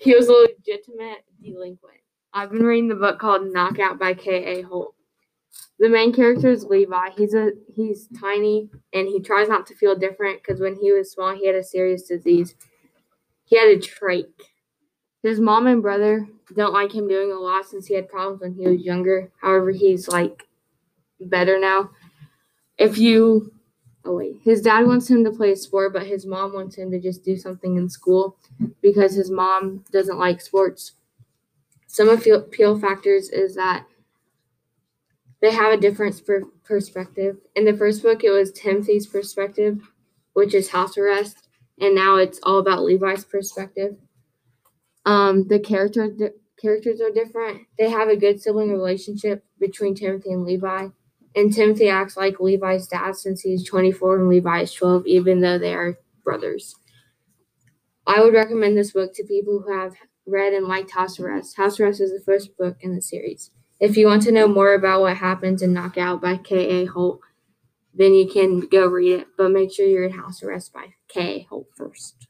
He was a legitimate delinquent. I've been reading the book called Knockout by K.A. Holt. The main character is Levi. He's a he's tiny and he tries not to feel different because when he was small he had a serious disease. He had a trach. His mom and brother don't like him doing a lot since he had problems when he was younger. However, he's like better now. If you oh wait, his dad wants him to play a sport, but his mom wants him to just do something in school because his mom doesn't like sports. Some of the appeal factors is that they have a different per- perspective. In the first book, it was Timothy's perspective, which is house arrest, and now it's all about Levi's perspective. Um, the character di- characters are different. They have a good sibling relationship between Timothy and Levi, and Timothy acts like Levi's dad since he's 24 and Levi is 12, even though they are brothers. I would recommend this book to people who have read and liked House Arrest. House Arrest is the first book in the series. If you want to know more about what happens in Knockout by K.A. Holt, then you can go read it, but make sure you're in House Arrest by K.A. Holt first.